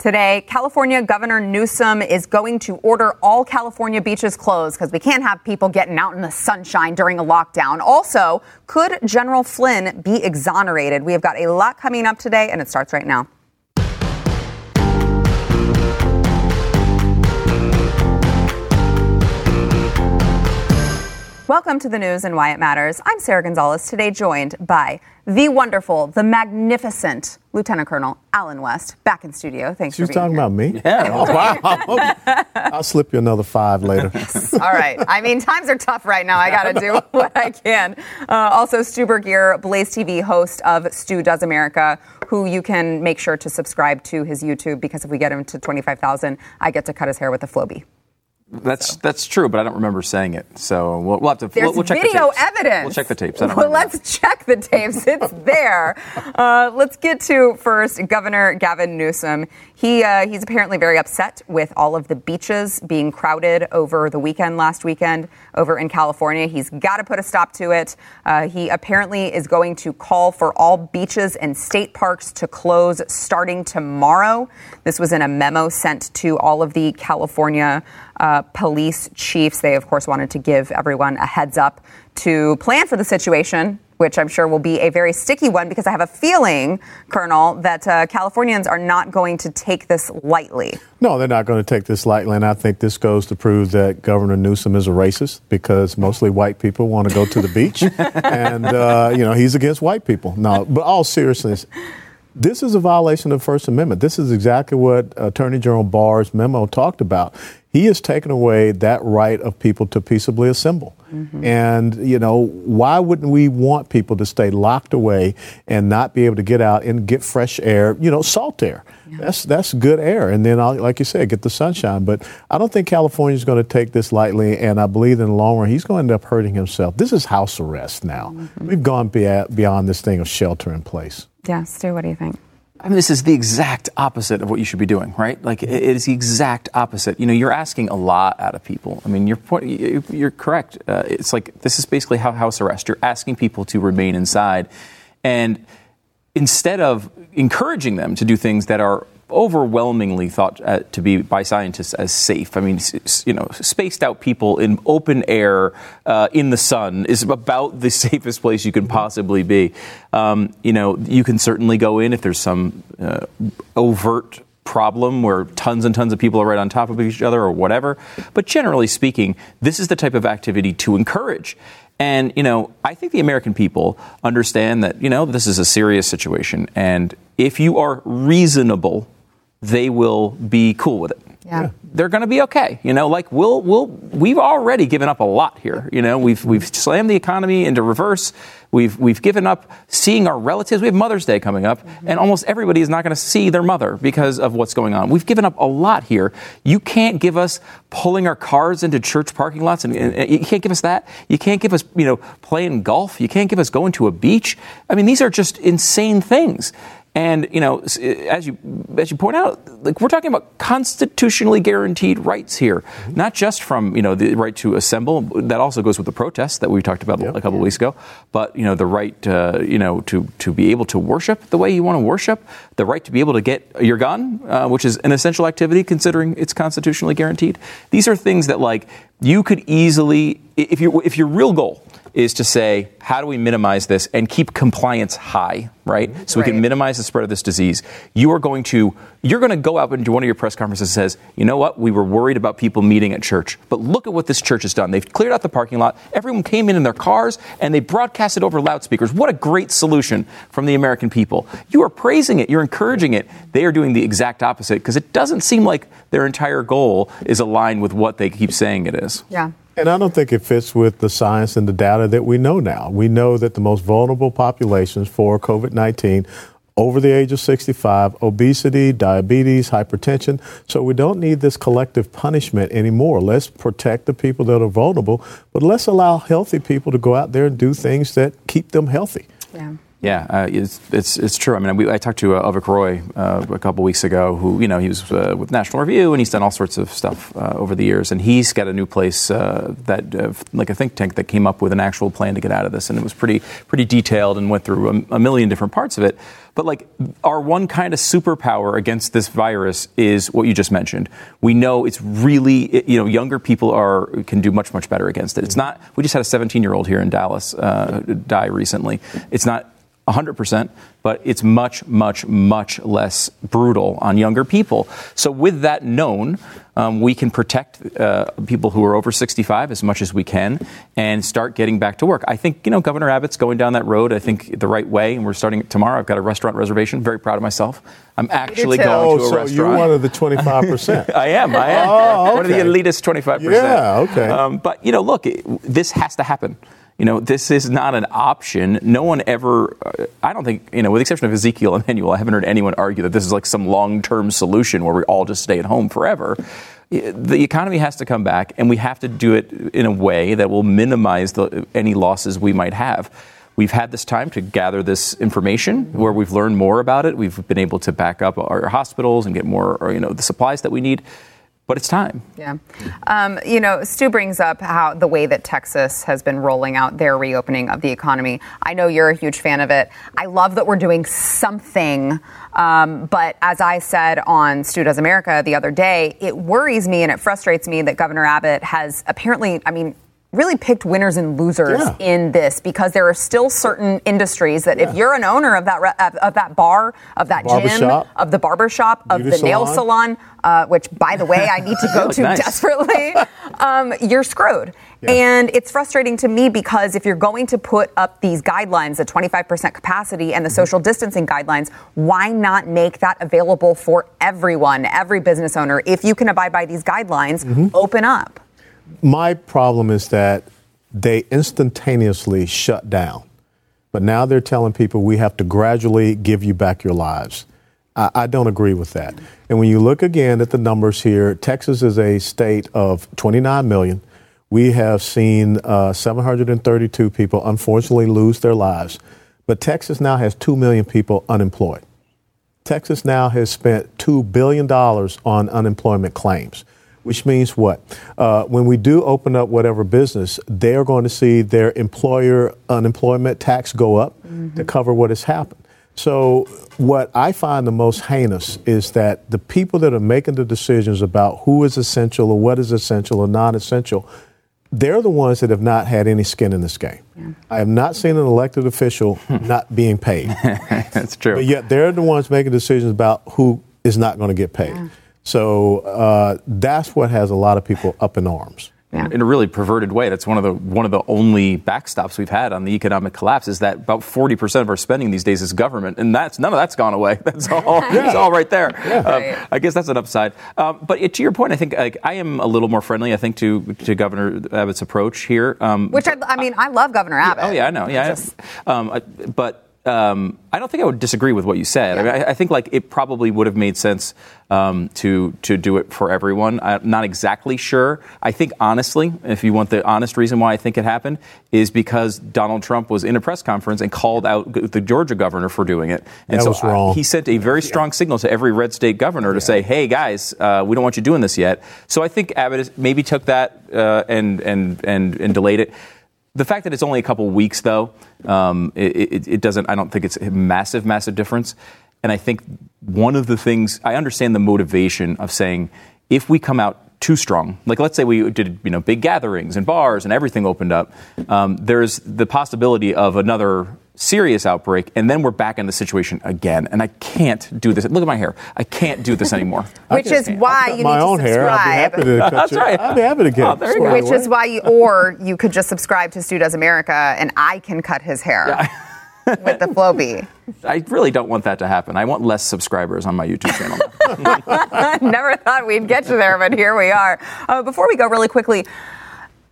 Today, California Governor Newsom is going to order all California beaches closed because we can't have people getting out in the sunshine during a lockdown. Also, could General Flynn be exonerated? We have got a lot coming up today, and it starts right now. Welcome to the news and why it matters. I'm Sara Gonzales, today joined by the wonderful, the magnificent Lieutenant Colonel Allen West, back in studio. Thanks She's for being talking here. about me? Yeah. Oh, wow. I'll slip you another five later. All right. I mean, times are tough right now. I got to do what I can. Uh, also, Stu Burguiere, Blaze TV host of Stu Does America, who you can make sure to subscribe to his YouTube because if we get him to 25,000, I get to cut his hair with a Flowbee. That's that's true, but I don't remember saying it. So we'll, we'll have to. There's we'll, we'll check video the tapes. evidence. We'll check the tapes. I don't well, let's check the tapes. It's there. uh, let's get to first Governor Gavin Newsom. He uh, he's apparently very upset with all of the beaches being crowded over the weekend last weekend over in California. He's got to put a stop to it. Uh, he apparently is going to call for all beaches and state parks to close starting tomorrow. This was in a memo sent to all of the California uh, police chiefs. They, of course, wanted to give everyone a heads up to plan for the situation, which I'm sure will be a very sticky one because I have a feeling, Colonel, that uh, Californians are not going to take this lightly. No, they're not going to take this lightly, and I think this goes to prove that Governor Newsom is a racist because mostly white people want to go to the beach, and uh, you know he's against white people. No, but all seriousness, this is a violation of the First Amendment. This is exactly what Attorney General Barr's memo talked about. He has taken away that right of people to peaceably assemble. Mm-hmm. And, you know, why wouldn't we want people to stay locked away and not be able to get out and get fresh air, you know, salt air? That's that's good air. And then, like you said, get the sunshine. But I don't think California is going to take this lightly. And I believe in the long run, he's going to end up hurting himself. This is house arrest now. Mm-hmm. We've gone beyond this thing of shelter in place. Yeah, Stu, what do you think? I mean, this is the exact opposite of what you should be doing, right? Like, it is the exact opposite. You know, you're asking a lot out of people. I mean, you're you're correct. Uh, it's like this is basically how house arrest. You're asking people to remain inside, and instead of encouraging them to do things that are overwhelmingly thought uh, to be by scientists as safe. I mean, you know, spaced out people in open air uh, in the sun is about the safest place you can possibly be. Um, you know, you can certainly go in if there's some uh, overt problem where tons and tons of people are right on top of each other or whatever. But generally speaking, this is the type of activity to encourage. And, you know, I think the American people understand that, you know, this is a serious situation. And if you are reasonable, they will be cool with it. Yeah. They're going to be okay. You know, like we'll, we'll, we've already given up a lot here. You know, we've, we've slammed the economy into reverse. We've, we've given up seeing our relatives. We have Mother's Day coming up, mm-hmm. and almost everybody is not going to see their mother because of what's going on. We've given up a lot here. You can't give us pulling our cars into church parking lots, and, and- and you can't give us that. You can't give us, you know, playing golf. You can't give us going to a beach. I mean, these are just insane things. And you know, as you as you point out, like we're talking about constitutionally guaranteed rights here, not just from you know the right to assemble. That also goes with the protests that we talked about a couple of weeks ago. But you know, the right uh, you know to to be able to worship the way you want to worship, the right to be able to get your gun, uh, which is an essential activity considering it's constitutionally guaranteed. These are things that like you could easily, if you if your real goal is to say, how do we minimize this and keep compliance high, right? So we Right. can minimize the spread of this disease. You are going to you're going to go out into one of your press conferences and says, you know what? We were worried about people meeting at church, but look at what this church has done. They've cleared out the parking lot. Everyone came in in their cars and they broadcasted over loudspeakers. What a great solution from the American people. You are praising it. You're encouraging it. They are doing the exact opposite because it doesn't seem like their entire goal is aligned with what they keep saying it is. Yeah. And I don't think it fits with the science and the data that we know now. We know that the most vulnerable populations for COVID 19 over the age of 65, obesity, diabetes, hypertension. So we don't need this collective punishment anymore. Let's protect the people that are vulnerable, but let's allow healthy people to go out there and do things that keep them healthy. Yeah. Yeah, uh, it's, it's it's true. I mean, we, I talked to uh, Avik Roy uh, a couple weeks ago, who you know he was uh, with National Review and he's done all sorts of stuff uh, over the years, and he's got a new place uh, that uh, like a think tank that came up with an actual plan to get out of this, and it was pretty pretty detailed and went through a, a million different parts of it. But like our one kind of superpower against this virus is what you just mentioned. We know it's really you know younger people are can do much much better against it. It's not. We just had a 17 year old here in Dallas die recently. It's not 100%, but it's much, much, much less brutal on younger people. So, with that known, um, we can protect uh, people who are over 65 as much as we can and start getting back to work. I think, you know, Governor Abbott's going down that road, I think, the right way, and we're starting tomorrow. I've got a restaurant reservation. Very proud of myself. I'm actually going oh, to a restaurant. so restaurant. you're one of the 25%. I am. I am. Oh, One of the elitist 25%. Yeah, okay. Um, but, you know, look, it, this has to happen. You know, this is not an option. No one ever, uh, I don't think, you know, with the exception of Ezekiel Emanuel, I haven't heard anyone argue that this is like some long term solution where we all just stay at home forever. The economy has to come back, and we have to do it in a way that will minimize the, any losses we might have. We've had this time to gather this information where we've learned more about it. We've been able to back up our hospitals and get more, or, you know, the supplies that we need. But it's time. Yeah. Um, you know, Stu brings up how the way that Texas has been rolling out their reopening of the economy. I know you're a huge fan of it. I love that we're doing something. Um, but as I said on Stu Does America the other day, it worries me and it frustrates me that Governor Abbott has apparently, I mean, really picked winners and losers Yeah. in this because there are still certain industries that if you're an owner of that re- of, that bar, of that gym, Barbershop. of the barber shop, of the nail salon. salon, uh, which by the way I need to go to nice. desperately, um, you're screwed. Yeah. And it's frustrating to me because if you're going to put up these guidelines, the 25% capacity and the social distancing guidelines, why not make that available for everyone, every business owner? If you can abide by these guidelines, open up. My problem is that they instantaneously shut down. But now they're telling people we have to gradually give you back your lives. I, I don't agree with that. And when you look again at the numbers here, Texas is a state of 29 million. We have seen uh, 732 people unfortunately lose their lives. But Texas now has 2 million people unemployed. Texas now has spent $2 billion on unemployment claims, which means what? Uh, when we do open up whatever business, they're going to see their employer unemployment tax go up to cover what has happened. So, what I find the most heinous is that the people that are making the decisions about who is essential or what is essential or non essential, they're the ones that have not had any skin in this game. I have not seen an elected official not being paid. That's true. But yet they're the ones making decisions about who is not going to get paid. So uh, that's what has a lot of people up in arms. in a really perverted way. That's one of the one of the only backstops we've had on the economic collapse is that about forty percent of our spending these days is government, and that's none of that's gone away. That's all. It's all right there. Um, Right. I guess that's an upside. Um, but it, to your point, I think like, I am a little more friendly. I think to to Governor Abbott's approach here. Um, Which I, I mean, I love Governor Abbott. Oh yeah, I know. Yeah, I- Just- um, I- but um, I don't think I would disagree with what you said. I, mean, I, I think like it probably would have made sense um, to to do it for everyone. I'm not exactly sure. I think honestly, if you want the honest reason why I think it happened, is because Donald Trump was in a press conference and called out the Georgia governor for doing it. And That so was I- wrong. he sent a very strong signal to every red state governor to say, "Hey guys, uh, we don't want you doing this yet." So I think Abbott maybe took that uh, and and and and delayed it. The fact that it's only a couple weeks, though, um, it, it, it doesn't. I don't think it's a massive, massive difference. And I think one of the things I understand the motivation of saying if we come out too strong, like let's say we did, you know, big gatherings and bars and everything opened up, um, there's the possibility of another serious outbreak, and then we're back in the situation again. And I can't do this. Look at my hair. I can't do this anymore. Which is can't. why you My need own to hair. I'd be subscribe. happy to cut That's you- right. I'd be happy to get Oh, it there you go. Which is why you, or you could just subscribe to Stu Does America and I can cut his hair with the Flowbee. I really don't want that to happen. I want less subscribers on my YouTube channel. now. Never thought we'd get you there, but here we are. Uh, before we go, really quickly,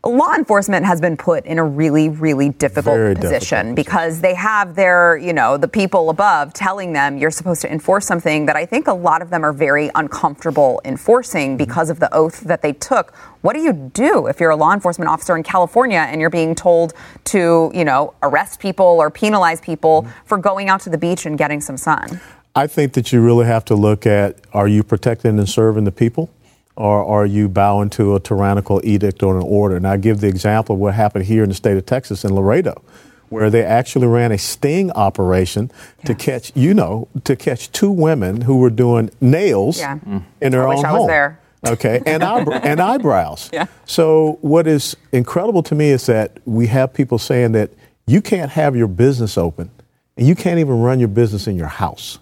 law enforcement has been put in a really, really difficult Very position difficult because they have their, you know, the people above telling them you're supposed to enforce something that I think a lot of them are very uncomfortable enforcing mm-hmm. because of the oath that they took. What do you do if you're a law enforcement officer in California and you're being told to, you know, arrest people or penalize people mm-hmm. for going out to the beach and getting some sun? I think that you really have to look at are you protecting and serving the people? Or are you bowing to a tyrannical edict or an order? And I give the example of what happened here in the state of Texas in Laredo, where they actually ran a sting operation to catch, you know, to catch two women who were doing nails Yeah. in their I own wish I home. was there. Okay, and eyebrow- and eyebrows. Yeah. So what is incredible to me is that we have people saying that you can't have your business open, and you can't even run your business in your house.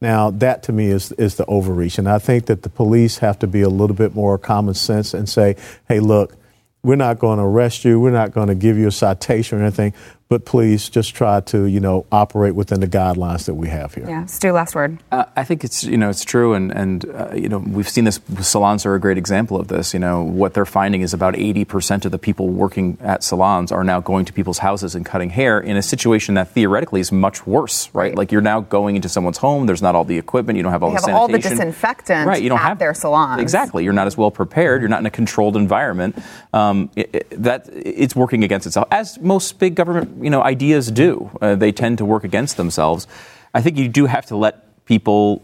Now, that to me is, is the overreach. And I think that the police have to be a little bit more common sense and say, hey, look, we're not going to arrest you. We're not going to give you a citation or anything, but please just try to, you know, operate within the guidelines that we have here. Yeah. Stu, last word. Uh, I think it's you know it's true, and and uh, you know we've seen this. Salons are a great example of this. You know what they're finding is about eighty percent of the people working at salons are now going to people's houses and cutting hair in a situation that theoretically is much worse, right? Like you're now going into someone's home. There's not all the equipment. You don't have all They the have all the disinfectant right? You don't at have their salons. Exactly. You're not as well prepared. You're not in a controlled environment. Um, it, it- that it's working against itself, as most big government you know ideas do. Uh, they tend to work against themselves. I think you do have to let people.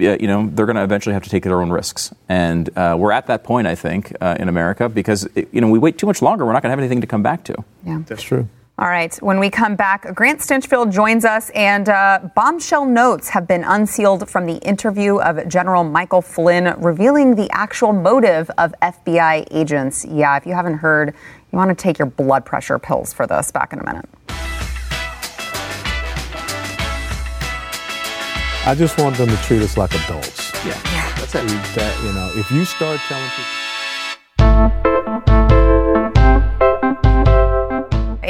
uh, You know, they're going to eventually have to take their own risks, and uh, we're at that point, I think, uh, in America, because you know we wait too much longer. We're not going to have anything to come back to. Yeah. That's true. All right. When we come back, Grant Stinchfield joins us, and uh, bombshell notes have been unsealed from the interview of General Michael Flynn, revealing the actual motive of FBI agents. Yeah, if you haven't heard, you want to take your blood pressure pills for this. Back in a minute. I just want them to treat us like adults. Yeah, yeah. that's it. That, you know, if you start telling people,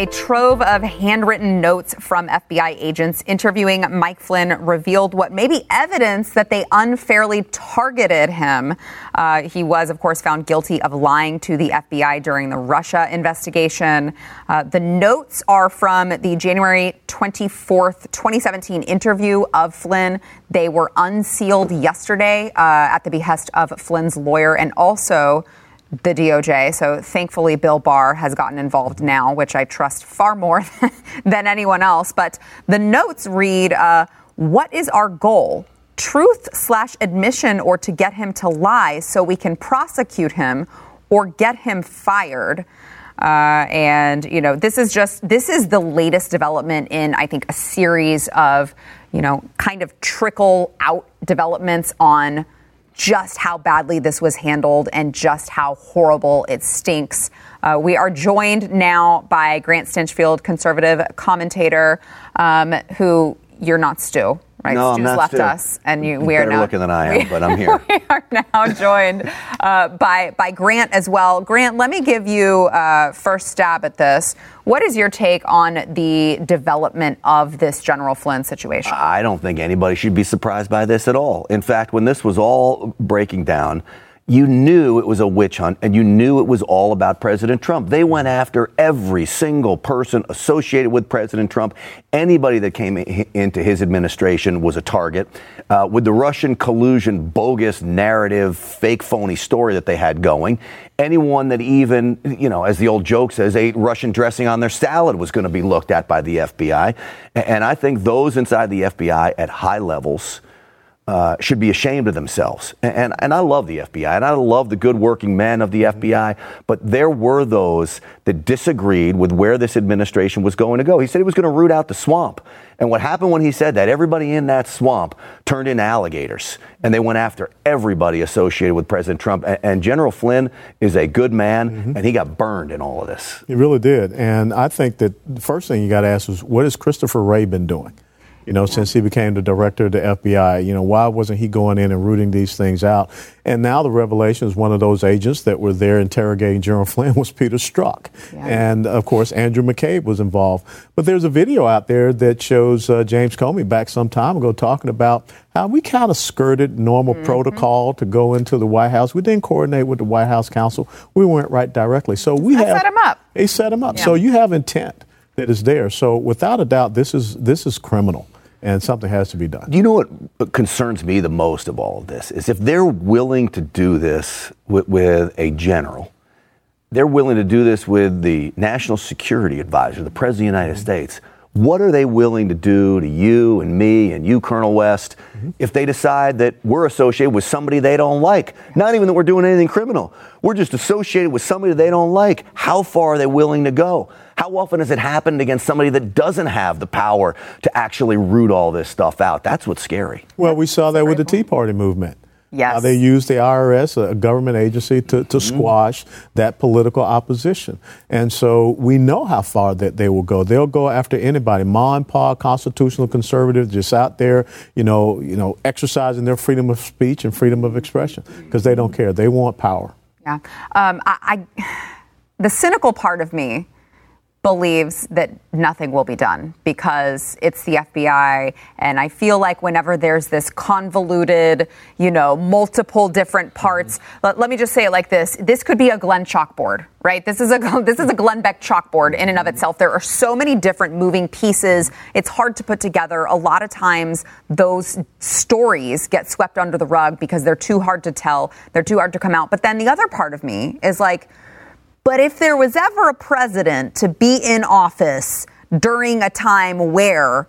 A trove of handwritten notes from FBI agents interviewing Mike Flynn revealed what may be evidence that they unfairly targeted him. Uh, he was, of course, found guilty of lying to the FBI during the Russia investigation. Uh, the notes are from the January 24th, 2017 interview of Flynn. They were unsealed yesterday uh, at the behest of Flynn's lawyer and also the DOJ. So thankfully, Bill Barr has gotten involved now, which I trust far more than anyone else. But the notes read uh, What is our goal? Truth slash admission, or to get him to lie so we can prosecute him or get him fired. Uh, and you know, this is just this is the latest development in I think a series of you know kind of trickle out developments on just how badly this was handled and just how horrible it stinks. Uh, we are joined now by Grant Stinchfield, conservative commentator, um, who you're not Stu, right? No, Stu's left us, and you, we are Better now looking than I am, but I'm here. we are now joined uh, by by Grant as well. Grant, let me give you uh, first stab at this. What is your take on the development of this General Flynn situation? I don't think anybody should be surprised by this at all. In fact, when this was all breaking down, you knew it was a witch hunt and you knew it was all about President Trump. They went after every single person associated with President Trump. Anybody that came i- into his administration was a target. Uh, with the Russian collusion, bogus narrative, fake, phony story that they had going, anyone that even, you know, as the old joke says, ate Russian dressing on their salad was going to be looked at by the FBI. And I think those inside the FBI at high levels uh, should be ashamed of themselves. And, and, and I love the FBI, and I love the good working men of the FBI, but there were those that disagreed with where this administration was going to go. He said he was going to root out the swamp. And what happened when he said that? Everybody in that swamp turned into alligators, and they went after everybody associated with President Trump. And, and General Flynn is a good man, and he got burned in all of this. He really did. And I think that the first thing you got to ask is, what has Christopher Wray been doing? You know, since he became the director of the FBI. You know, why wasn't he going in and rooting these things out? And now the revelation is one of those agents that were there interrogating General Flynn was Peter Strzok. Yeah. And of course, Andrew McCabe was involved. But there's a video out there that shows uh, James Comey back some time ago talking about how we kind of skirted normal mm-hmm. protocol to go into the White House. We didn't coordinate with the White House counsel. We went right directly. So we I have set him up. He set him up. Yeah. So you have intent that is there. So without a doubt, this is this is criminal and something has to be done. Do you know what concerns me the most of all of this is if they're willing to do this with, with, a general, they're willing to do this with the national security advisor, the president of the United. States. What are they willing to do to you and me and you, Colonel West, mm-hmm. if they decide that we're associated with somebody they don't like? Not even that we're doing anything criminal. We're just associated with somebody they don't like. How far are they willing to go? How often has it happened against somebody that doesn't have the power to actually root all this stuff out? That's what's scary. Well, we saw that with the Tea Party movement. Yes. Uh, they use the IRS, a government agency, to, to mm-hmm. squash that political opposition. And so we know how far that they will go. They'll go after anybody, ma and pa, constitutional conservatives, just out there, you know, you know, exercising their freedom of speech and freedom of expression because they don't care. They want power. Yeah. Um, I, I, the cynical part of me believes that nothing will be done because it's the FBI. And I feel like whenever there's this convoluted, you know, multiple different parts, mm-hmm. let, let, me just say it like this. This could be a Glenn chalkboard, right? This is a, this is a Glenn Beck chalkboard in and of itself. There are so many different moving pieces. It's hard to put together. A lot of times those stories get swept under the rug because they're too hard to tell. They're too hard to come out. But then the other part of me is like, but if there was ever a president to be in office during a time where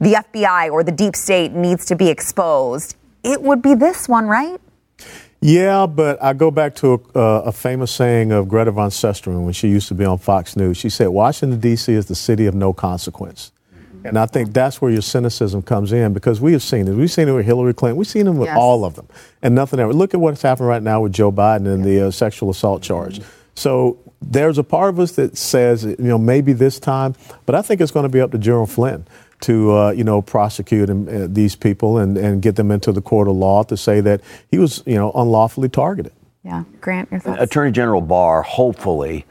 the FBI or the deep state needs to be exposed, it would be this one, right? Yeah, but I go back to a, uh, a, famous saying of Greta Van Susteren when she used to be on Fox News. She said, Washington, D.C. is the city of no consequence. And I think that's where your cynicism comes in because we have seen it. We've seen it with Hillary Clinton. We've seen it with yes. all of them. And nothing ever. Look at what's happening right now with Joe Biden and the uh, sexual assault charge. Mm-hmm. So there's a part of us that says, you know, maybe this time, but I think it's going to be up to General Flynn to, uh, you know, prosecute uh, these people and, and get them into the court of law to say that he was, you know, unlawfully targeted. Yeah. Grant, your thoughts? Attorney General Barr, hopefully,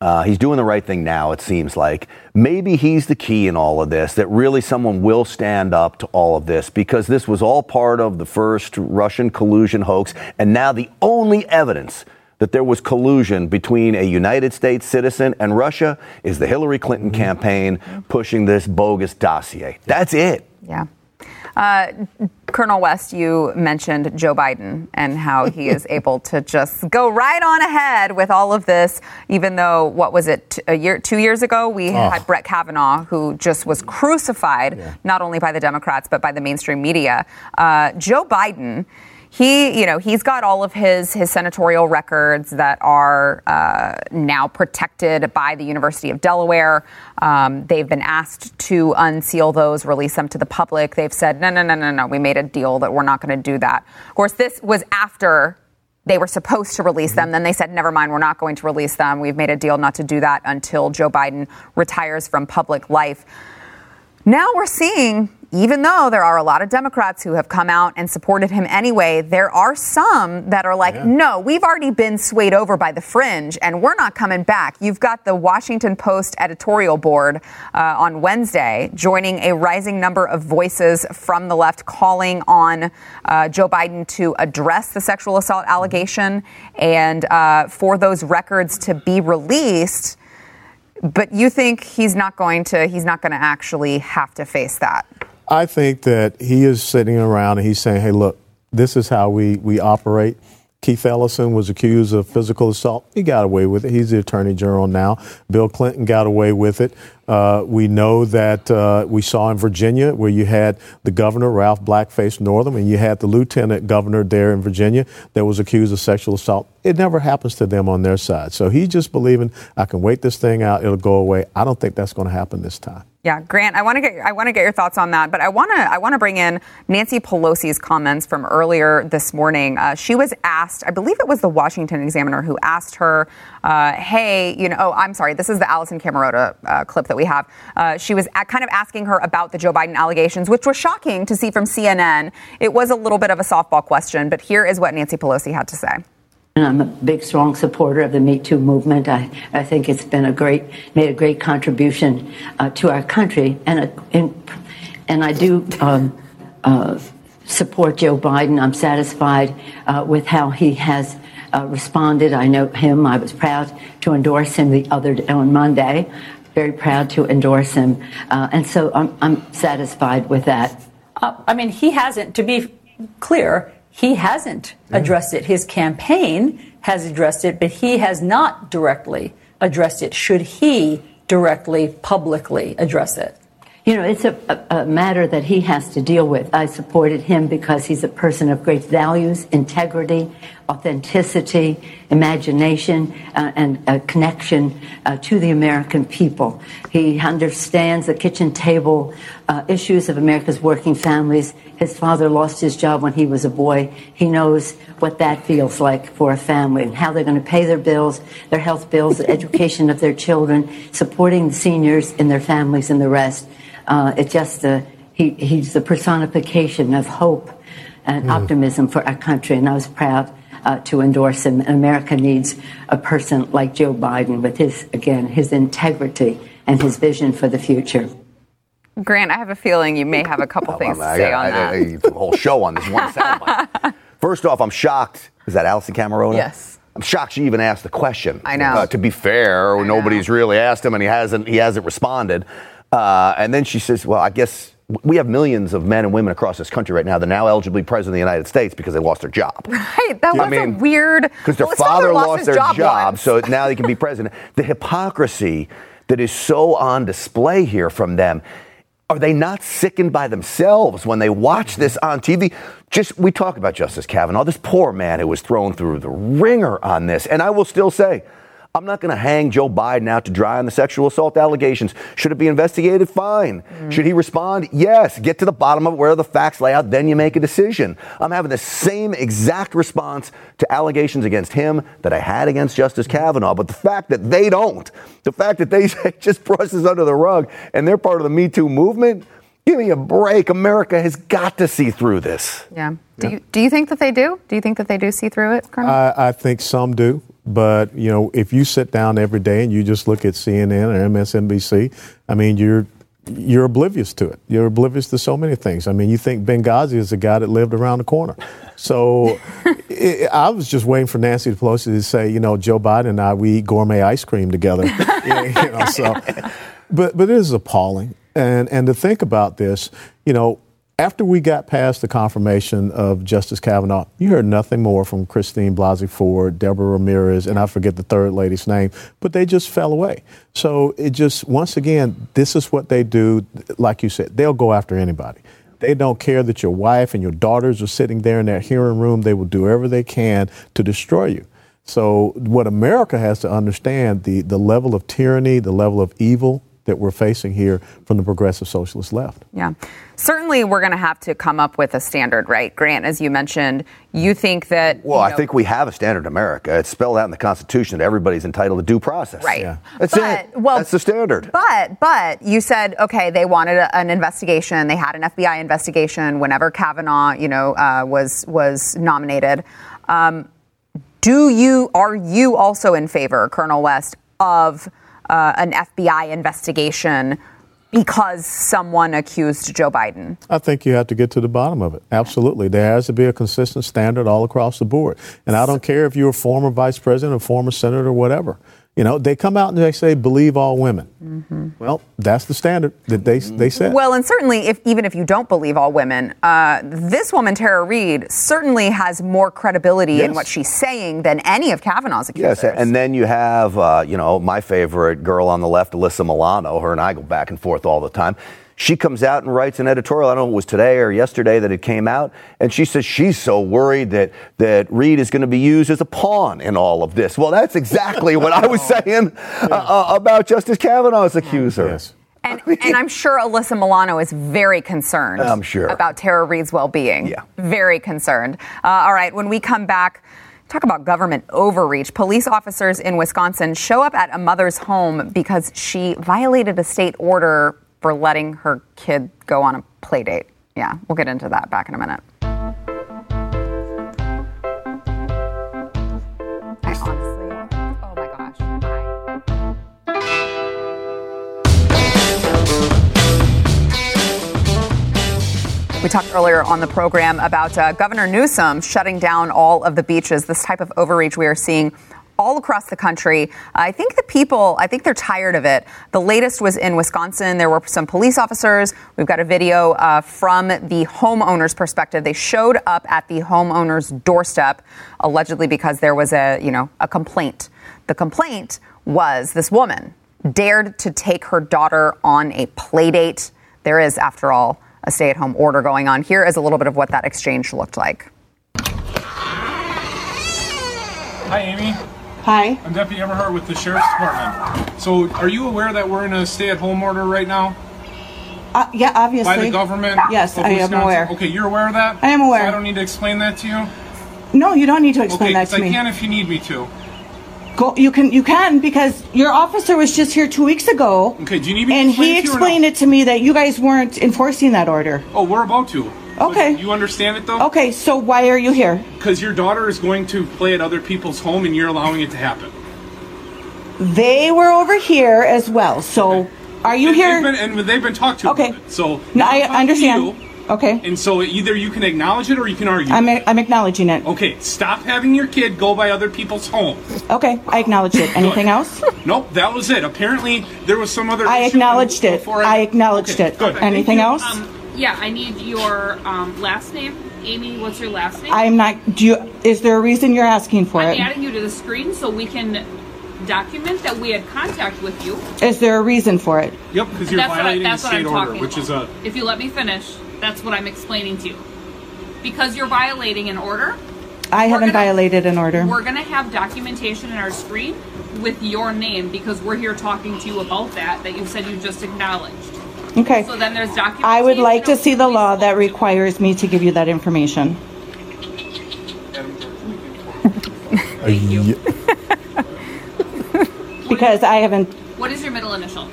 uh, he's doing the right thing now, it seems like. Maybe he's the key in all of this, that really someone will stand up to all of this because this was all part of the first Russian collusion hoax. And now the only evidence that there was collusion between a United States citizen and Russia is the Hillary Clinton mm-hmm. campaign pushing this bogus dossier. That's it. Yeah. Uh, Colonel West, you mentioned Joe Biden and how he is able to just go right on ahead with all of this, even though what was it a year, two years ago, we oh. had Brett Kavanaugh, who just was crucified yeah. not only by the Democrats but by the mainstream media. Uh, Joe Biden he, you know, he's got all of his his senatorial records that are uh, now protected by the University of Delaware. Um, they've been asked to unseal those, release them to the public. They've said, no, no, no, no, no. We made a deal that we're not going to do that. Of course, this was after they were supposed to release them. Then they said, never mind, we're not going to release them. We've made a deal not to do that until Joe Biden retires from public life. Now we're seeing even though there are a lot of Democrats who have come out and supported him anyway, there are some that are like, yeah. no, we've already been swayed over by the fringe and we're not coming back. You've got the Washington Post editorial board uh, on Wednesday joining a rising number of voices from the left calling on uh, Joe Biden to address the sexual assault allegation and uh, for those records to be released. But you think he's not going to, he's not going to actually have to face that? I think that he is sitting around and he's saying, hey, look, this is how we, we operate. Keith Ellison was accused of physical assault. He got away with it. He's the attorney general now. Bill Clinton got away with it. Uh, we know that uh, we saw in Virginia where you had the governor, Ralph Blackface Northam, and you had the lieutenant governor there in Virginia that was accused of sexual assault. It never happens to them on their side. So he's just believing, I can wait this thing out, it'll go away. I don't think that's going to happen this time. Yeah, Grant, I want to get I want to get your thoughts on that, but I want to I want to bring in Nancy Pelosi's comments from earlier this morning. Uh, she was asked, I believe it was the Washington Examiner who asked her, uh, "Hey, you know, oh, I'm sorry, this is the Alisyn Camerota uh, clip that we have." Uh, she was kind of asking her about the Joe Biden allegations, which was shocking to see from CNN. It was a little bit of a softball question, but here is what Nancy Pelosi had to say. And I'm a big, strong supporter of the Me Too movement. I, I think it's been a great, made a great contribution uh, to our country. And, uh, in, and I do um, uh, support Joe Biden. I'm satisfied uh, with how he has uh, responded. I know him. I was proud to endorse him the other day, on Monday. Very proud to endorse him. Uh, and so I'm, I'm satisfied with that. I mean, he hasn't, to be clear, he hasn't addressed it. His campaign has addressed it, but he has not directly addressed it. Should he directly, publicly address it? You know, it's a, a, matter that he has to deal with. I supported him because he's a person of great values, integrity, authenticity, imagination, uh, and a connection uh, to the American people. He understands the kitchen table uh, issues of America's working families. His father lost his job when he was a boy. He knows what that feels like for a family and how they're going to pay their bills, their health bills, the education of their children, supporting the seniors in their families and the rest. Uh, it's just a, he, he's the personification of hope and mm. optimism for our country, and I was proud uh, to endorse him. And America needs a person like Joe Biden with his, again, his integrity and his vision for the future. Grant, I have a feeling you may have a couple oh, things to say on I, that. I, I, whole show on this one soundbite. First off, I'm shocked. Is that Alisyn Camerota? Yes. I'm shocked she even asked the question. I know. Uh, to be fair, nobody's really asked him, and he hasn't. He hasn't responded. Uh, and then she says, "Well, I guess we have millions of men and women across this country right now that are now eligible to be president of the United States because they lost their job. Right. That was I mean, a weird. Because their well, father lost, lost their job, job so now they can be president. The hypocrisy that is so on display here from them. Are they not sickened by themselves when they watch this on TV? Just we talk about Justice Kavanaugh, this poor man who was thrown through the wringer on this, and I will still say I'm not going to hang Joe Biden out to dry on the sexual assault allegations. Should it be investigated? Fine. Mm-hmm. Should he respond? Yes. Get to the bottom of it, where the facts lay out, then you make a decision. I'm having the same exact response to allegations against him that I had against Justice Kavanaugh. But the fact that they don't, the fact that they just brush this under the rug and they're part of the Me Too movement, Give me a break. America has got to see through this. Yeah. Do, yeah. You, do you think that they do? Do you think that they do see through it, Colonel? I, I think some do. But, you know, if you sit down every day and you just look at CNN or MSNBC, I mean, you're you're oblivious to it. You're oblivious to so many things. I mean, you think Benghazi is the guy that lived around the corner. So it, I was just waiting for Nancy Pelosi to say, you know, Joe Biden and I, we eat gourmet ice cream together. you know, so, but, but it is appalling. And, and to think about this, you know, after we got past the confirmation of Justice Kavanaugh, you heard nothing more from Christine Blasey Ford, Deborah Ramirez, and I forget the third lady's name, but they just fell away. So it just, once again, this is what they do. Like you said, they'll go after anybody. They don't care that your wife and your daughters are sitting there in that hearing room. They will do whatever they can to destroy you. So, what America has to understand the, the level of tyranny, the level of evil that we're facing here from the progressive socialist left. Yeah. Certainly, we're going to have to come up with a standard, right? Grant, as you mentioned, you think that. Well, you know, I think we have a standard in America. It's spelled out in the Constitution that everybody's entitled to due process. Right. Yeah. That's but, it. Well, That's the standard. But, but you said, okay, they wanted a, an investigation. They had an FBI investigation whenever Kavanaugh, you know, uh, was was nominated. Um, do you are you also in favor, Colonel West, of uh, an FBI investigation because someone accused Joe Biden? I think you have to get to the bottom of it. Absolutely. There has to be a consistent standard all across the board. And I don't care if you're a former vice president, a former senator, or whatever. You know, they come out and they say, believe all women. Mm-hmm. Well, that's the standard that they, they set. Well, and certainly, if even if you don't believe all women, uh, this woman, Tara Reade, certainly has more credibility yes. in what she's saying than any of Kavanaugh's accusers. Yes, and then you have, uh, you know, my favorite girl on the left, Alyssa Milano. Her and I go back and forth all the time. She comes out and writes an editorial. I don't know if it was today or yesterday that it came out, and she says she's so worried that that Reade is going to be used as a pawn in all of this. Well, that's exactly what I was saying uh, uh, about Justice Kavanaugh's accuser. Yes. And, and I'm sure Alyssa Milano is very concerned. I'm sure. About Tara Reade's well being. Yeah. Very concerned. Uh, all right, when we come back, talk about government overreach. Police officers in Wisconsin show up at a mother's home because she violated a state order for letting her kid go on a play date. Yeah, we'll get into that back in a minute. Oh We talked earlier on the program about uh, Governor Newsom shutting down all of the beaches. This type of overreach we are seeing all across the country. I think the people, I think they're tired of it. The latest was in Wisconsin. There were some police officers. We've got a video uh, from the homeowner's perspective. They showed up at the homeowner's doorstep, allegedly because there was a, you know, a complaint. The complaint was this woman dared to take her daughter on a play date. There is, after all, a stay at home order going on. Here is a little bit of what that exchange looked like. Hi, Amy. Hi. I'm Deputy Everhart with the Sheriff's Department. So, are you aware that we're in a stay-at-home order right now Uh, yeah, obviously. by the government? Yes, I am aware. Okay, you're aware of that? I am aware. So I don't need to explain that to you. No, you don't need to explain okay, that to I me. I can if you need me to. Go, you can, you can, because your officer was just here two weeks ago. Okay, do you need me to And explain he it to you or explained it to me that you guys weren't enforcing that order. Oh, we're about to. So Okay. You understand it though? Okay, so why are you here? Because your daughter is going to play at other people's home, and you're allowing it to happen. They were over here as well. So are you and here? They've been, and they've been talked to Okay. about it. So No, I I'm talking to understand. you, Okay. and so either you can acknowledge it or you can argue. I'm, I'm acknowledging it. okay, stop having your kid go by other people's homes. Okay, I acknowledged it. Anything else? Nope, that was it. Apparently, there was some other. I issue acknowledged it. before I acknowledged Okay, it. Good. Anything else? Um, yeah, I need your um, last name. Amy, what's your last name? I'm not. Do you? Is there a reason you're asking for it? I'm adding you to the screen so we can document that we had contact with you. Is there a reason for it? Yep, because you're that's what, I, violating that's the what I'm state order, talking which about. is a. If you let me finish, that's what I'm explaining to you. Because you're violating an order, I haven't gonna- violated an order. we're going to have documentation in our screen with your name because we're here talking to you about that that you said you just acknowledged. Okay. So then there's documentation. I would like to see the law that requires me to give you that information. Thank you. Because I haven't, What is your middle initial?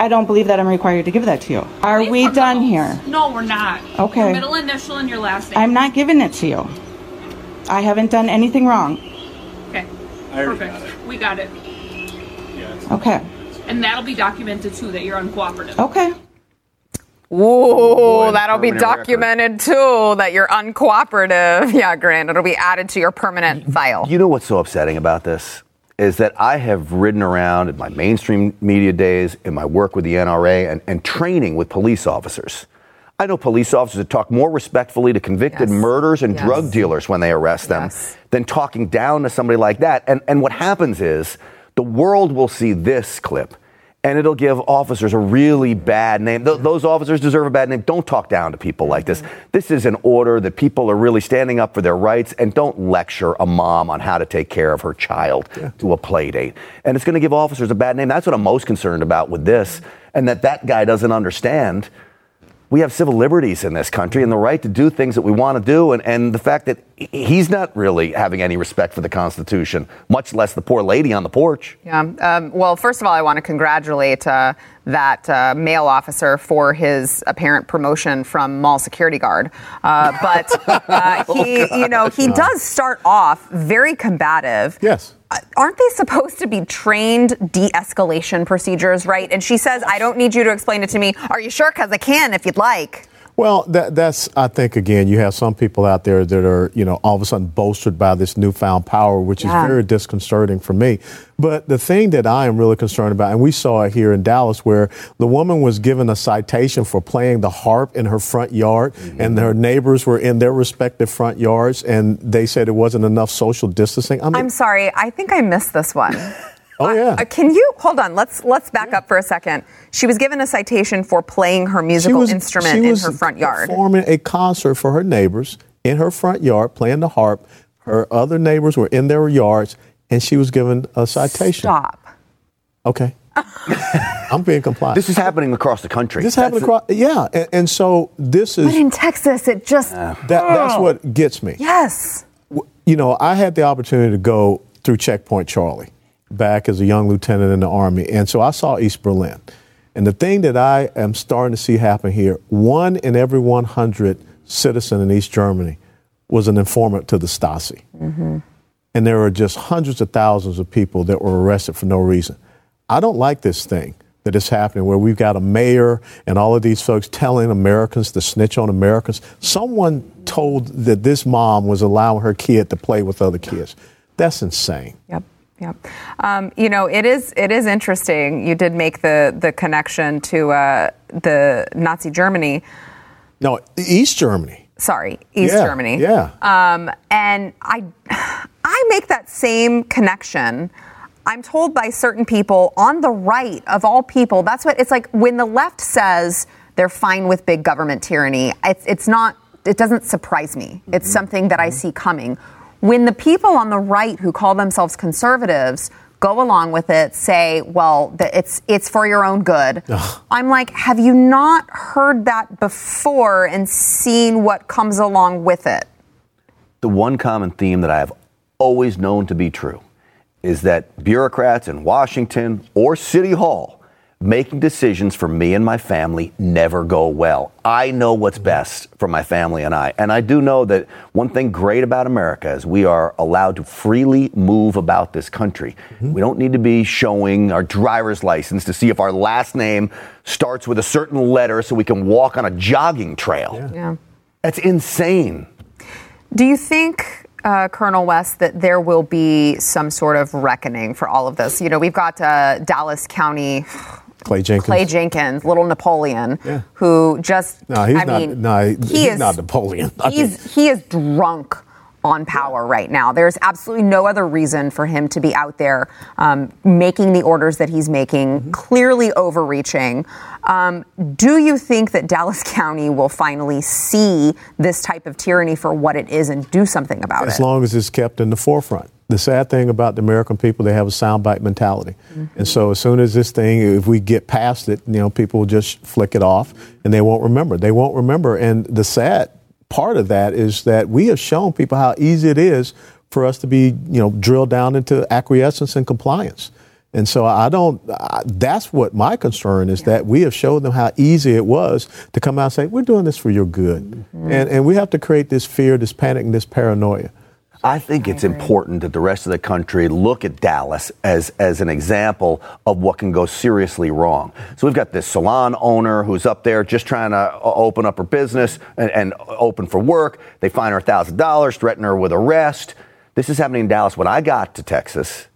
I don't believe that I'm required to give that to you. Are Wait we done those. here? No, we're not. Okay. Your middle initial and your last name. I'm not giving it to you. I haven't done anything wrong. Okay. I Perfect. got it. We got it. Yeah, it's- Okay. And that'll be documented too that you're uncooperative. Okay. Ooh, that'll be permanent record. documented too that you're uncooperative. Yeah, Grant. It'll be added to your permanent file. You know what's so upsetting about this? Is that I have ridden around in my mainstream media days, in my work with the NRA, and, and training with police officers. I know police officers that talk more respectfully to convicted Yes. murderers and Yes. drug dealers when they arrest them Yes. than talking down to somebody like that. And, and what happens is the world will see this clip and it'll give officers a really bad name. Th- those officers deserve a bad name. Don't talk down to people like this. This is an order that people are really standing up for their rights and don't lecture a mom on how to take care of her child to a play date. And it's going to give officers a bad name. That's what I'm most concerned about with this. And that that guy doesn't understand we have civil liberties in this country and the right to do things that we want to do. And, and the fact that he's not really having any respect for the Constitution, much less the poor lady on the porch. Yeah. Um, well, first of all, I want to congratulate uh, that uh, male officer for his apparent promotion from mall security guard. Uh, but uh, he, you know, he does start off very combative. Yes. Aren't they supposed to be trained de-escalation procedures, right? And she says, "I don't need you to explain it to me. Are you sure? Because I can, if you'd like." Well, that, that's, I think, again, you have some people out there that are, you know, all of a sudden bolstered by this newfound power, which Yeah. is very disconcerting for me. But the thing that I am really concerned about, and we saw it here in Dallas, where the woman was given a citation for playing the harp in her front yard, mm-hmm. and her neighbors were in their respective front yards, and they said it wasn't enough social distancing. I mean, I'm sorry. I think I missed this one. oh, yeah. Uh, can you hold on? Let's let's back up for a second. She was given a citation for playing her musical instrument she in was her front yard. Performing a concert for her neighbors in her front yard, playing the harp. Her other neighbors were in their yards, and she was given a citation. Stop. Okay. I'm being compliant. This is happening across the country. This happened across, yeah, and, and so this is But in Texas, it just. that. That's Oh. what gets me. Yes. You know, I had the opportunity to go through Checkpoint Charlie back as a young lieutenant in the Army, and so I saw East Berlin. And the thing that I am starting to see happen here: one in every 100 citizen in East Germany was an informant to the Stasi. Mm-hmm. and there were just hundreds of thousands of people that were arrested for no reason. I don't like this thing that is happening where we've got a mayor and all of these folks telling Americans to snitch on Americans. Someone told that this mom was allowing her kid to play with other kids. That's insane. Yep. Yep. Um, you know, it is it is interesting. You did make the the connection to uh, the Nazi Germany. No, East Germany. Sorry, East Yeah, Germany. yeah. Um, and I I make that same connection. I'm told by certain people on the right of all people. That's what it's like when the left says they're fine with big government tyranny. It's, it's not. It doesn't surprise me. It's something that I see coming. When the people on the right who call themselves conservatives go along with it, say, "Well, the, it's it's for your own good." I'm like, have you not heard that before and seen what comes along with it? the one common theme that I have always known to be true is that bureaucrats in Washington or City Hall making decisions for me and my family never go well. I know what's best for my family and I. And I do know that one thing great about America is we are allowed to freely move about this country. We don't need to be showing our driver's license to see if our last name starts with a certain letter so we can walk on a jogging trail. Yeah. That's insane. Do you think, uh, Colonel West, that there will be some sort of reckoning for all of this? You know, we've got uh, Dallas County Clay Jenkins. Clay Jenkins, little Napoleon, Yeah. who just No, he's I not. mean, no, he- he he's is not Napoleon. I mean, he is drunk on power right now. There's absolutely no other reason for him to be out there um, making the orders that he's making, Mm-hmm. clearly overreaching. Um, do you think that Dallas County will finally see this type of tyranny for what it is and do something about as it? As long as it's kept in the forefront. The sad thing about the American people, they have a soundbite mentality. And so as soon as this thing, if we get past it, you know, people will just flick it off and they won't remember. They won't remember. And the sad part of that is that we have shown people how easy it is for us to be, you know, drilled down into acquiescence and compliance. And so I don't, I, that's what my concern is that we have showed them how easy it was to come out and say, we're doing this for your good. Mm-hmm. And, and we have to create this fear, this panic, and this paranoia. I think it's important that the rest of the country look at Dallas as, as an example of what can go seriously wrong. So we've got this salon owner who's up there just trying to uh, open up her business and, and open for work. They fine her $1,000, threaten her with arrest. This is happening in Dallas. When I got to Texas,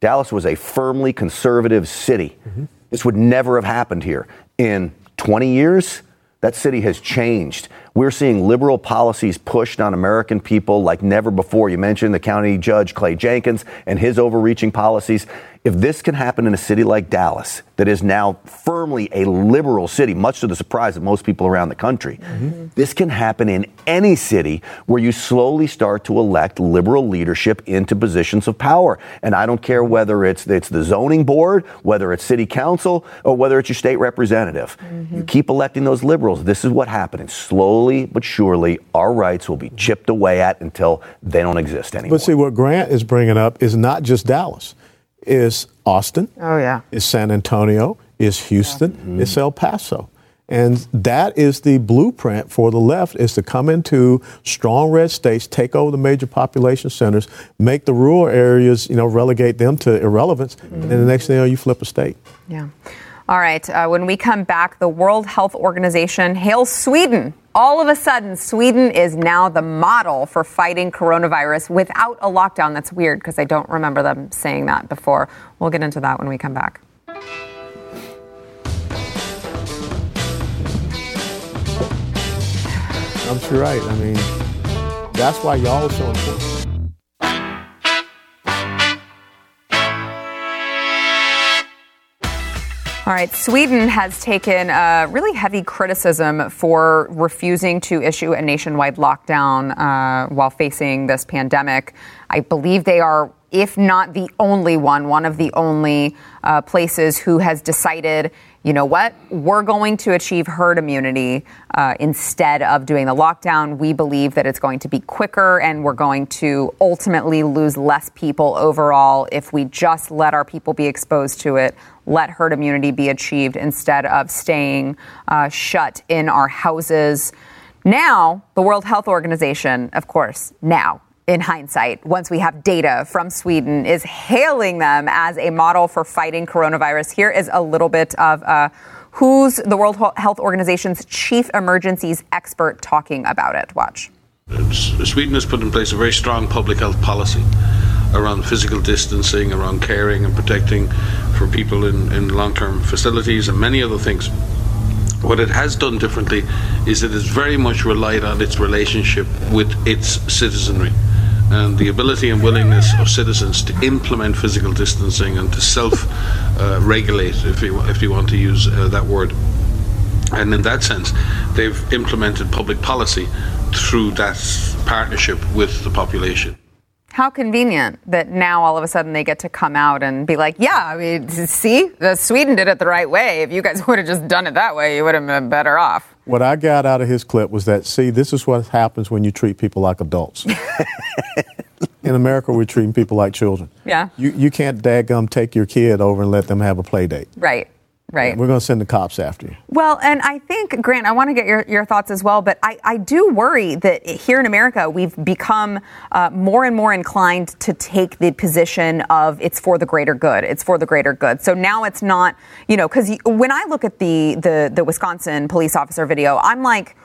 Dallas was a firmly conservative city. Mm-hmm. This would never have happened here. In 20 years, that city has changed. We're seeing liberal policies pushed on American people like never before. You mentioned the county judge Clay Jenkins and his overreaching policies. If this can happen in a city like Dallas, that is now firmly a liberal city, much to the surprise of most people around the country, mm-hmm. this can happen in any city where you slowly start to elect liberal leadership into positions of power. And I don't care whether it's, it's the zoning board, whether it's city council, or whether it's your state representative. You mm-hmm. keep electing those liberals. This is what happened. And slowly but surely, our rights will be chipped away at until they don't exist anymore. But see, what Grant is bringing up is not just Dallas, is Austin, Oh yeah. is San Antonio, is Houston, is El Paso. And that is the blueprint for the left is to come into strong red states, take over the major population centers, make the rural areas, you know, relegate them to irrelevance, and then the next thing you know, you flip a state. Yeah. All right. Uh, when we come back, the World Health Organization hails Sweden. All of a sudden, Sweden is now the model for fighting coronavirus without a lockdown. That's weird because I don't remember them saying that before. We'll get into that when we come back. I'm sure right. I mean, that's why y'all are so important. All right, Sweden has taken really heavy criticism for refusing to issue a nationwide lockdown uh, while facing this pandemic. I believe they are if not the only one, one of the only uh, places who has decided, you know what, we're going to achieve herd immunity uh, instead of doing the lockdown. We believe that it's going to be quicker and we're going to ultimately lose less people overall if we just let our people be exposed to it, let herd immunity be achieved instead of staying uh, shut in our houses. Now, the World Health Organization, of course, now in hindsight, once we have data from Sweden, is hailing them as a model for fighting coronavirus. Here is a little bit of uh, who's the World Health Organization's chief emergencies expert talking about it. Watch. Sweden has put in place a very strong public health policy around physical distancing, around caring and protecting for people in, in long term facilities, and many other things. What it has done differently is it has very much relied on its relationship with its citizenry and the ability and willingness of citizens to implement physical distancing and to self uh, regulate, if you, if you want to use uh, that word. And in that sense, they've implemented public policy through that partnership with the population. How convenient that now all of a sudden they get to come out and be like, yeah, I mean, see, Sweden did it the right way. If you guys would have just done it that way, you would have been better off. What I got out of his clip was that, see, this is what happens when you treat people like adults. In America, we're treating people like children. Yeah. You, you can't dadgum take your kid over and let them have a play date. Right. Right. We're going to send the cops after you. Well, and I think, Grant, I want to get your, your thoughts as well, but I, I do worry that here in America, we've become uh, more and more inclined to take the position of it's for the greater good. It's for the greater good. So now it's not, you know, because when I look at the, the, the Wisconsin police officer video, I'm like,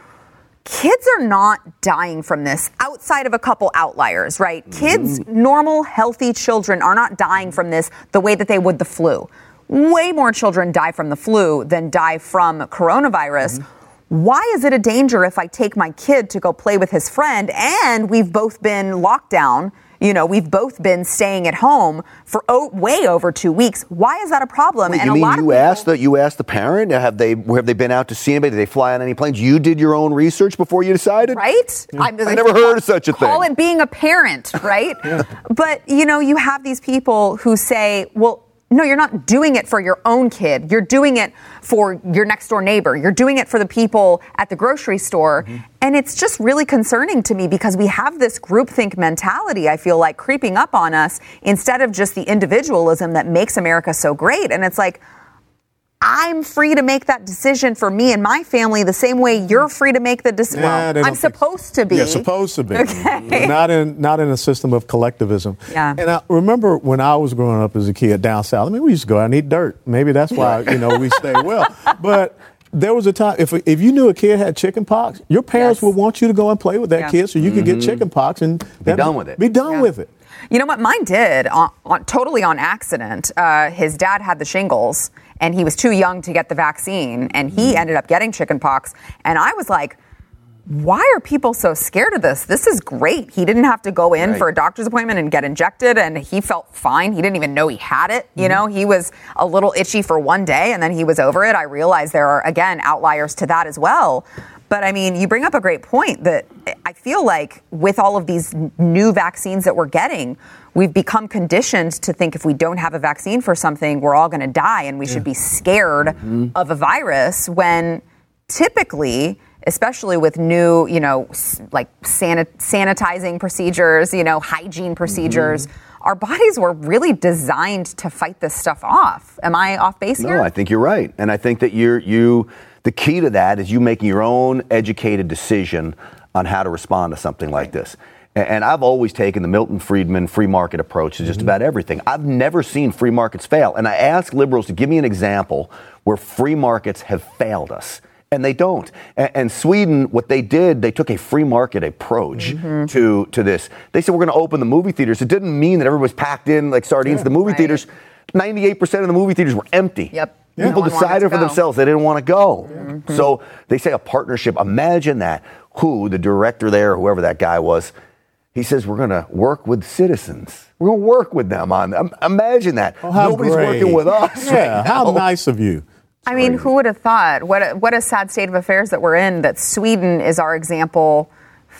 kids are not dying from this outside of a couple outliers, right? Kids, normal, healthy children are not dying from this the way that they would the flu way more children die from the flu than die from coronavirus. Mm-hmm. Why is it a danger if I take my kid to go play with his friend and we've both been locked down? You know, we've both been staying at home for o- way over two weeks. Why is that a problem? Wait, and you a mean lot you of people, asked the you asked the parent? Have they have they been out to see anybody? Did they fly on any planes? You did your own research before you decided, right? I, I never heard of such a thing. Call it being a parent, right? But you know, you have these people who say, "Well, no, you're not doing it for your own kid. You're doing it for your next door neighbor. You're doing it for the people at the grocery store. Mm-hmm. And it's just really concerning to me because we have this groupthink mentality, I feel like, creeping up on us instead of just the individualism that makes America so great. And it's like, I'm free to make that decision for me and my family the same way you're free to make the decision. Nah, well, I'm think- supposed to be. Yeah, supposed to be. Okay. Not in not in a system of collectivism. Yeah. And I remember when I was growing up as a kid down south. I mean, we used to go out and eat dirt. Maybe that's why you know we stay well. But there was a time if if you knew a kid had chicken pox, your parents Yes. would want you to go and play with that Yeah. kid so you could get chicken pox and Be done with it. Be done Yeah. with it. You know what? Mine did, on, on, totally on accident. Uh, his dad had the shingles, and he was too young to get the vaccine, and he ended up getting chickenpox. And I was like, why are people so scared of this? This is great. He didn't have to go in Right. for a doctor's appointment and get injected, and he felt fine. He didn't even know he had it. You Mm-hmm. know, he was a little itchy for one day, and then he was over it. I realize there are, again, outliers to that as well. But I mean, you bring up a great point that feel like with all of these new vaccines that we're getting, we've become conditioned to think if we don't have a vaccine for something, we're all going to die and we should be scared Mm-hmm. of a virus when typically, especially with new, you know, like sanit- sanitizing procedures, you know, hygiene procedures, Mm-hmm. our bodies were really designed to fight this stuff off. Am I off base here? No, I think you're right, and I think that you're you. The key to that is you making your own educated decision on how to respond to something like this. And I've always taken the Milton Friedman free market approach to just mm-hmm. about everything. I've never seen free markets fail. And I ask liberals to give me an example where free markets have failed us. And they don't. And, Sweden, what they did, they took a free market approach mm-hmm. to, to this. They said, we're going to open the movie theaters. It didn't mean that everyone was packed in like sardines in the movie Right. theaters. 98% of the movie theaters were empty. Yep. No People wanted decided for go. themselves they didn't want to go. Mm-hmm. So they say a partnership. Imagine that. Who, the director there, whoever that guy was, he says, We're going to work with citizens. We're going to work with them on them. Imagine that. Oh, Nobody's great. working with us. Yeah, right how now. nice of you. I mean, who would have thought? What a, what a sad state of affairs that we're in. That Sweden is our example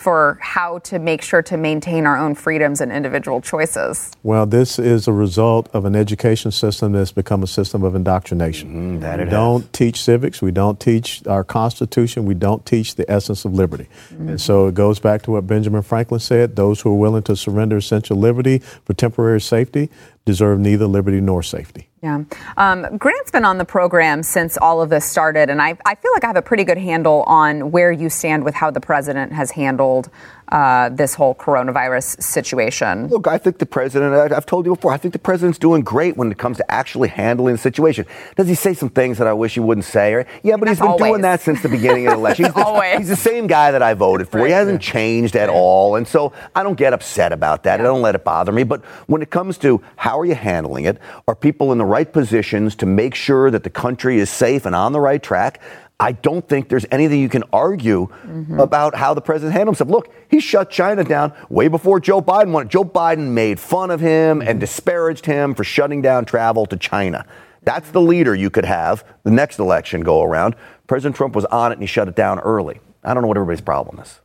for how to make sure to maintain our own freedoms and individual choices? Well, this is a result of an education system that's become a system of indoctrination. Mm, that we it don't has. teach civics. We don't teach our Constitution. We don't teach the essence of liberty. Mm-hmm. And so it goes back to what Benjamin Franklin said those who are willing to surrender essential liberty for temporary safety deserve neither liberty nor safety. Yeah. Um, Grant's been on the program since all of this started, and I, I feel like I have a pretty good handle on where you stand with how the president has handled uh, this whole coronavirus situation. Look, I think the president, I- I've told you before, I think the president's doing great when it comes to actually handling the situation. Does he say some things that I wish he wouldn't say? Or, yeah, but he's been doing that since the beginning of the election. He's the, Always. he's the same guy that I voted for. He hasn't changed at all. And so I don't get upset about that. I don't let it bother me. But when it comes to how are you handling it, are people in the right positions to make sure that the country is safe and on the right track? I don't think there's anything you can argue mm-hmm. about how the president handled himself. Look, he shut China down way before Joe Biden won. Joe Biden made fun of him and mm-hmm. disparaged him for shutting down travel to China. That's the leader you could have the next election go around. President Trump was on it and he shut it down early. I don't know what everybody's problem is.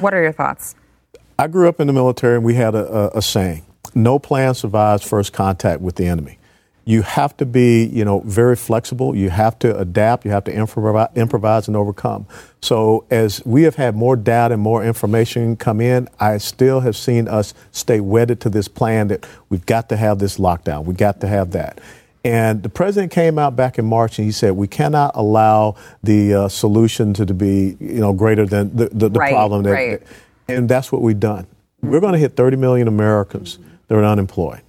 What are your thoughts? I grew up in the military and we had a, a, a saying no plan survives first contact with the enemy. You have to be, you know, very flexible. You have to adapt. You have to improv- improvise and overcome. So as we have had more data and more information come in, I still have seen us stay wedded to this plan that we've got to have this lockdown. We got to have that. And the president came out back in March and he said we cannot allow the uh, solution to, to be, you know, greater than the, the, the Right, problem. That, right. and that's what we've done. We're going to hit 30 million Americans that are unemployed.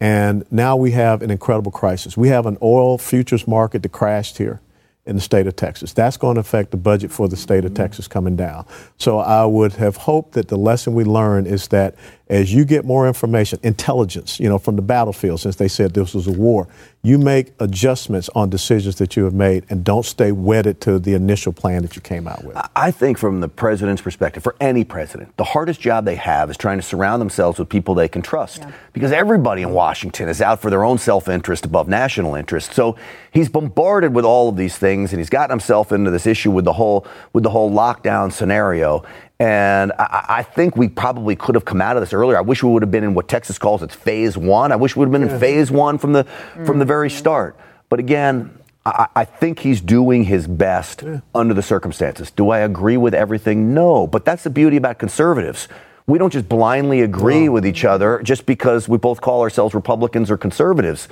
And now we have an incredible crisis. We have an oil futures market that crashed here in the state of Texas. That's going to affect the budget for the state of mm-hmm. Texas coming down. So I would have hoped that the lesson we learn is that as you get more information, intelligence, you know, from the battlefield, since they said this was a war, you make adjustments on decisions that you have made and don't stay wedded to the initial plan that you came out with. I think, from the president's perspective, for any president, the hardest job they have is trying to surround themselves with people they can trust. Because everybody in Washington is out for their own self interest above national interest. So he's bombarded with all of these things, and he's gotten himself into this issue with the whole with the whole lockdown scenario. And I, I think we probably could have come out of this earlier. I wish we would have been in what Texas calls its phase one. I wish we would have been in phase one from the from the very mm. start. But again, I, I think he's doing his best under the circumstances. Do I agree with everything? No. But that's the beauty about conservatives. We don't just blindly agree with each other just because we both call ourselves Republicans or conservatives.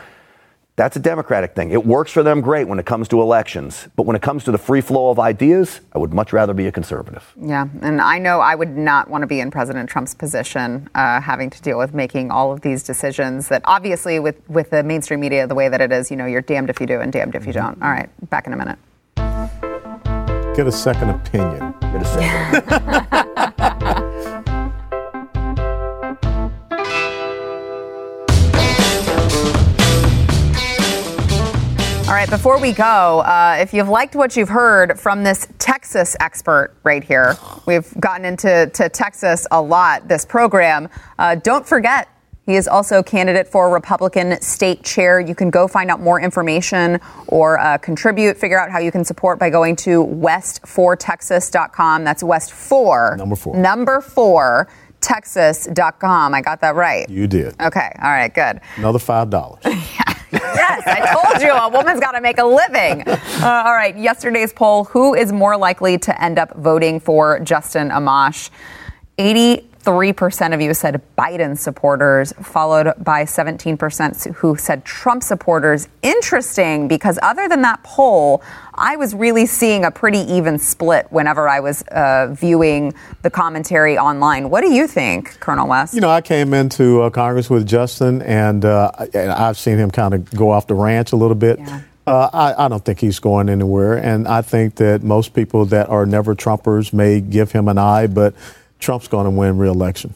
That's a Democratic thing. It works for them great when it comes to elections. But when it comes to the free flow of ideas, I would much rather be a conservative. Yeah, and I know I would not want to be in President Trump's position, uh, having to deal with making all of these decisions. That obviously, with with the mainstream media the way that it is, you know, you're damned if you do and damned if you don't. All right, back in a minute. Get a second opinion. Get a second. All right, before we go, uh, if you've liked what you've heard from this Texas expert right here, we've gotten into to Texas a lot this program. Uh, don't forget, he is also candidate for Republican state chair. You can go find out more information or uh, contribute, figure out how you can support by going to west4texas.com. That's west four. Number four. Number four, texas.com. I got that right. You did. Okay, all right, good. Another $5. Yes, I told you a woman's got to make a living. Uh, all right, yesterday's poll who is more likely to end up voting for Justin Amash? 83% of you said Biden supporters, followed by 17% who said Trump supporters. Interesting because other than that poll, I was really seeing a pretty even split whenever I was uh, viewing the commentary online. What do you think, Colonel West? You know, I came into uh, Congress with Justin, and, uh, and I've seen him kind of go off the ranch a little bit. Uh, I, I don't think he's going anywhere, and I think that most people that are never Trumpers may give him an eye, but Trump's going to win re-election.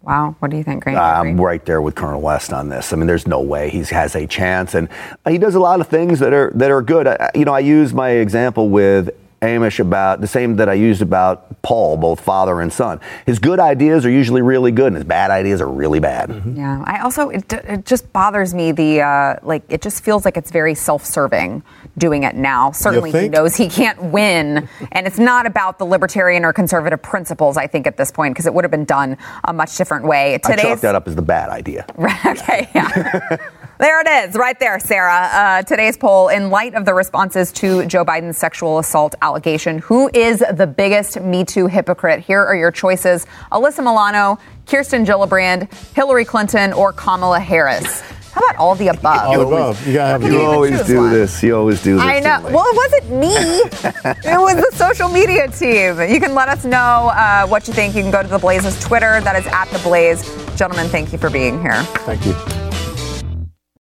Wow, what do you think, Grant? I'm right there with Colonel West on this. I mean, there's no way he has a chance, and uh, he does a lot of things that are that are good. I, you know, I use my example with Amash about the same that I used about Paul, both father and son. His good ideas are usually really good, and his bad ideas are really bad. Yeah, I also it, it just bothers me the uh, like it just feels like it's very self-serving doing it now. Certainly, he knows he can't win, and it's not about the libertarian or conservative principles. I think at this point because it would have been done a much different way. I Today's chalk that up as the bad idea. okay, yeah. There it is, right there, Sara. Uh, today's poll, in light of the responses to Joe Biden's sexual assault allegation, who is the biggest Me Too hypocrite? Here are your choices Alyssa Milano, Kirsten Gillibrand, Hillary Clinton, or Kamala Harris. How about all the above? All above. You gotta have How can your- you You always do one? this. You always do this. I know. Well, it wasn't me. it was the social media team. You can let us know uh, what you think. You can go to the Blaze's Twitter. That is at the Blaze. Gentlemen, thank you for being here. Thank you.